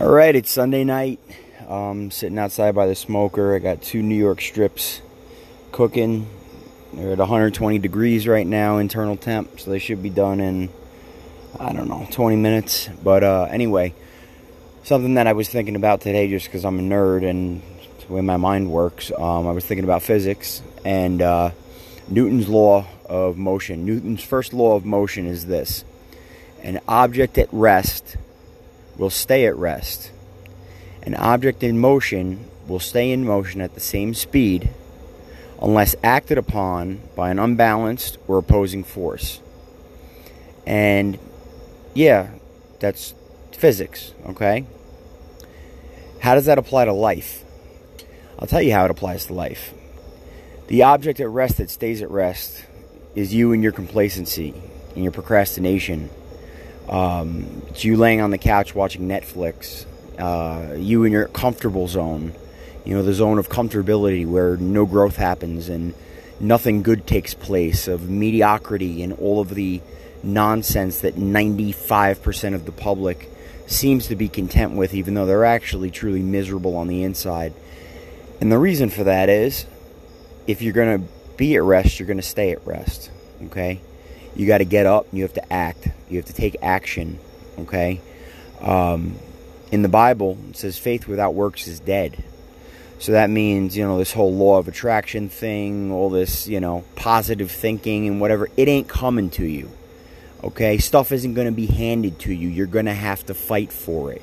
All right, it's Sunday night. Um, sitting outside by the smoker. I got two New York strips cooking. They're at 120 degrees right now, internal temp, so they should be done in, I don't know, 20 minutes. But uh, anyway, something that I was thinking about today, just because I'm a nerd and the way my mind works, um, I was thinking about physics and uh, Newton's law of motion. Newton's first law of motion is this an object at rest will stay at rest. An object in motion will stay in motion at the same speed unless acted upon by an unbalanced or opposing force. And yeah, that's physics, okay? How does that apply to life? I'll tell you how it applies to life. The object at rest that stays at rest is you and your complacency and your procrastination um, it's you laying on the couch watching Netflix. Uh, you in your comfortable zone. You know, the zone of comfortability where no growth happens and nothing good takes place, of mediocrity and all of the nonsense that 95% of the public seems to be content with, even though they're actually truly miserable on the inside. And the reason for that is if you're going to be at rest, you're going to stay at rest. Okay? You got to get up and you have to act. You have to take action. Okay? Um, in the Bible, it says faith without works is dead. So that means, you know, this whole law of attraction thing, all this, you know, positive thinking and whatever, it ain't coming to you. Okay? Stuff isn't going to be handed to you. You're going to have to fight for it.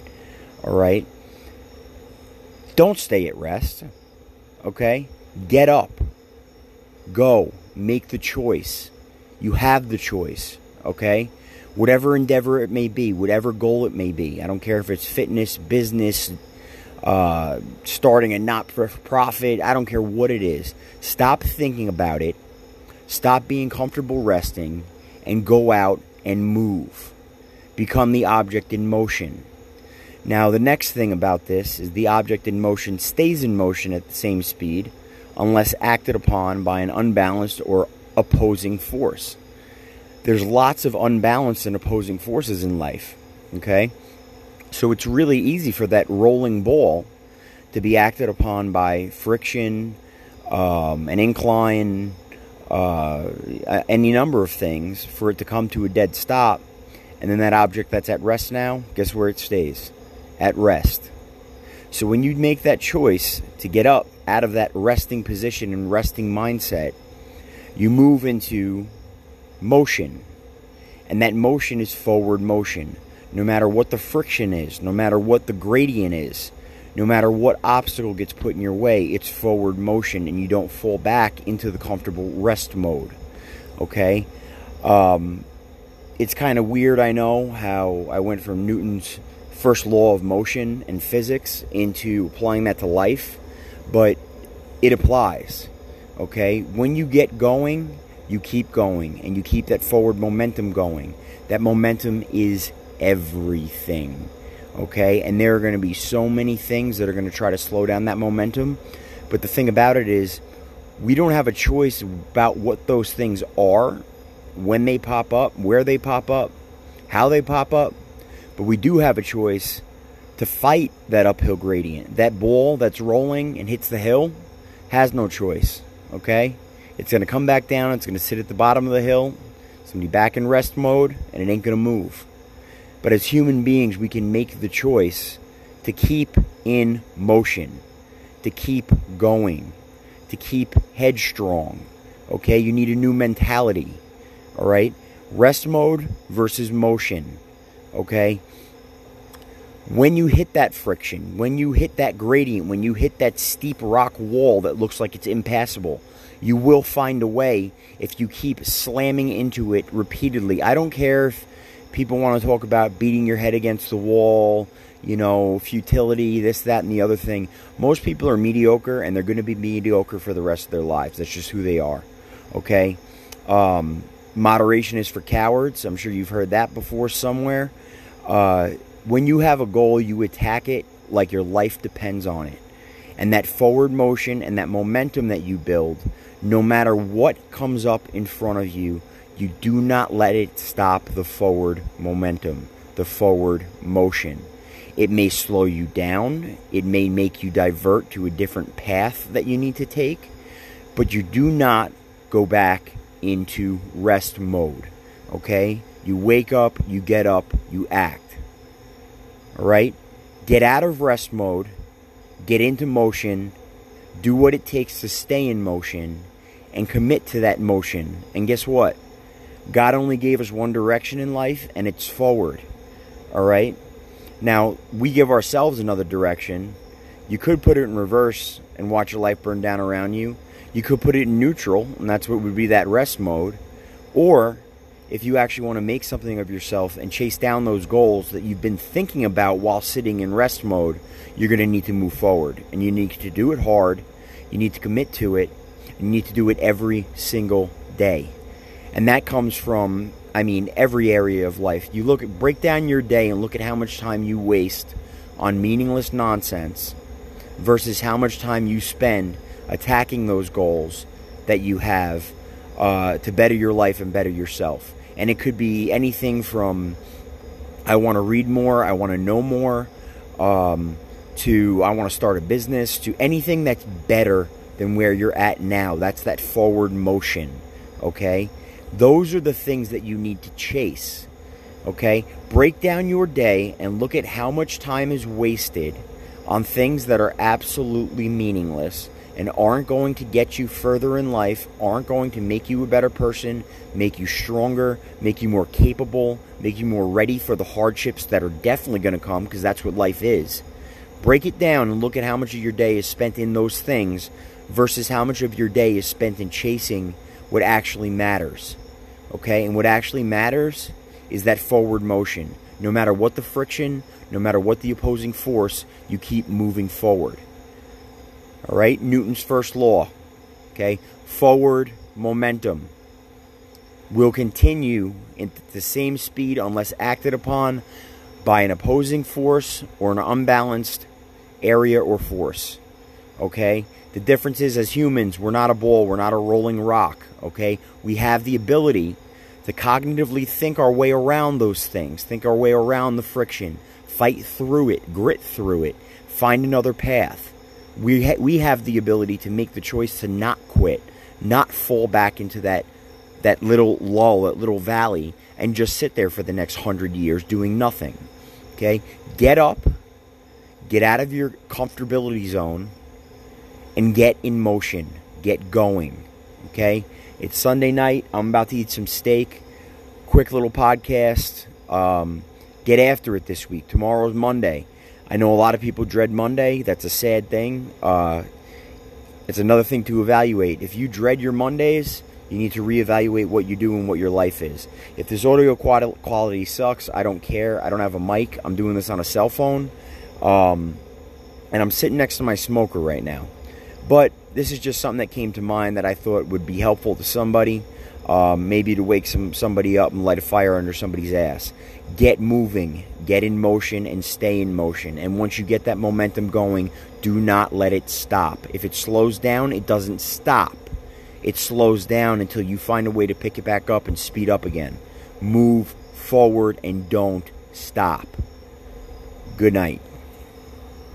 All right? Don't stay at rest. Okay? Get up. Go. Make the choice. You have the choice, okay? Whatever endeavor it may be, whatever goal it may be. I don't care if it's fitness, business, uh, starting a not for profit. I don't care what it is. Stop thinking about it. Stop being comfortable resting and go out and move. Become the object in motion. Now, the next thing about this is the object in motion stays in motion at the same speed unless acted upon by an unbalanced or opposing force. There's lots of unbalanced and opposing forces in life. Okay? So it's really easy for that rolling ball to be acted upon by friction, um, an incline, uh, any number of things for it to come to a dead stop. And then that object that's at rest now, guess where it stays? At rest. So when you make that choice to get up out of that resting position and resting mindset, you move into motion. And that motion is forward motion. No matter what the friction is, no matter what the gradient is, no matter what obstacle gets put in your way, it's forward motion and you don't fall back into the comfortable rest mode. Okay? Um, it's kind of weird, I know, how I went from Newton's first law of motion and physics into applying that to life, but it applies. Okay? When you get going, you keep going and you keep that forward momentum going. That momentum is everything. Okay? And there are going to be so many things that are going to try to slow down that momentum. But the thing about it is, we don't have a choice about what those things are, when they pop up, where they pop up, how they pop up. But we do have a choice to fight that uphill gradient. That ball that's rolling and hits the hill has no choice okay? It's going to come back down. It's going to sit at the bottom of the hill. It's going to be back in rest mode, and it ain't going to move. But as human beings, we can make the choice to keep in motion, to keep going, to keep headstrong. Okay? You need a new mentality. All right? Rest mode versus motion. Okay? When you hit that friction, when you hit that gradient, when you hit that steep rock wall that looks like it's impassable, you will find a way if you keep slamming into it repeatedly. I don't care if people want to talk about beating your head against the wall, you know, futility, this, that, and the other thing. Most people are mediocre and they're going to be mediocre for the rest of their lives. That's just who they are. Okay? Um, moderation is for cowards. I'm sure you've heard that before somewhere. Uh, when you have a goal, you attack it like your life depends on it. And that forward motion and that momentum that you build, no matter what comes up in front of you, you do not let it stop the forward momentum, the forward motion. It may slow you down. It may make you divert to a different path that you need to take. But you do not go back into rest mode. Okay? You wake up, you get up, you act. Right? Get out of rest mode, get into motion, do what it takes to stay in motion, and commit to that motion. And guess what? God only gave us one direction in life, and it's forward. All right? Now, we give ourselves another direction. You could put it in reverse and watch your life burn down around you. You could put it in neutral, and that's what would be that rest mode. Or if you actually want to make something of yourself and chase down those goals that you've been thinking about while sitting in rest mode, you're going to need to move forward. And you need to do it hard, you need to commit to it, you need to do it every single day. And that comes from, I mean, every area of life. You look at, break down your day and look at how much time you waste on meaningless nonsense versus how much time you spend attacking those goals that you have uh, to better your life and better yourself. And it could be anything from I want to read more, I want to know more, um, to I want to start a business, to anything that's better than where you're at now. That's that forward motion, okay? Those are the things that you need to chase, okay? Break down your day and look at how much time is wasted on things that are absolutely meaningless and aren't going to get you further in life, aren't going to make you a better person, make you stronger, make you more capable, make you more ready for the hardships that are definitely going to come because that's what life is. Break it down and look at how much of your day is spent in those things versus how much of your day is spent in chasing what actually matters. Okay? And what actually matters is that forward motion. No matter what the friction, no matter what the opposing force, you keep moving forward. All right, Newton's first law. Okay, forward momentum will continue at the same speed unless acted upon by an opposing force or an unbalanced area or force. Okay? The difference is, as humans, we're not a ball, we're not a rolling rock. Okay? We have the ability to cognitively think our way around those things, think our way around the friction, fight through it, grit through it, find another path we ha- we have the ability to make the choice to not quit, not fall back into that that little lull, that little valley, and just sit there for the next hundred years doing nothing. Okay, get up, get out of your comfortability zone, and get in motion. Get going. Okay, it's Sunday night. I'm about to eat some steak. Quick little podcast. Um, get after it this week. Tomorrow's Monday. I know a lot of people dread Monday. That's a sad thing. Uh, it's another thing to evaluate. If you dread your Mondays, you need to reevaluate what you do and what your life is. If this audio quality sucks, I don't care. I don't have a mic. I'm doing this on a cell phone. Um, and I'm sitting next to my smoker right now. But this is just something that came to mind that I thought would be helpful to somebody um, maybe to wake some somebody up and light a fire under somebody's ass. Get moving, get in motion, and stay in motion. And once you get that momentum going, do not let it stop. If it slows down, it doesn't stop. It slows down until you find a way to pick it back up and speed up again. Move forward and don't stop. Good night.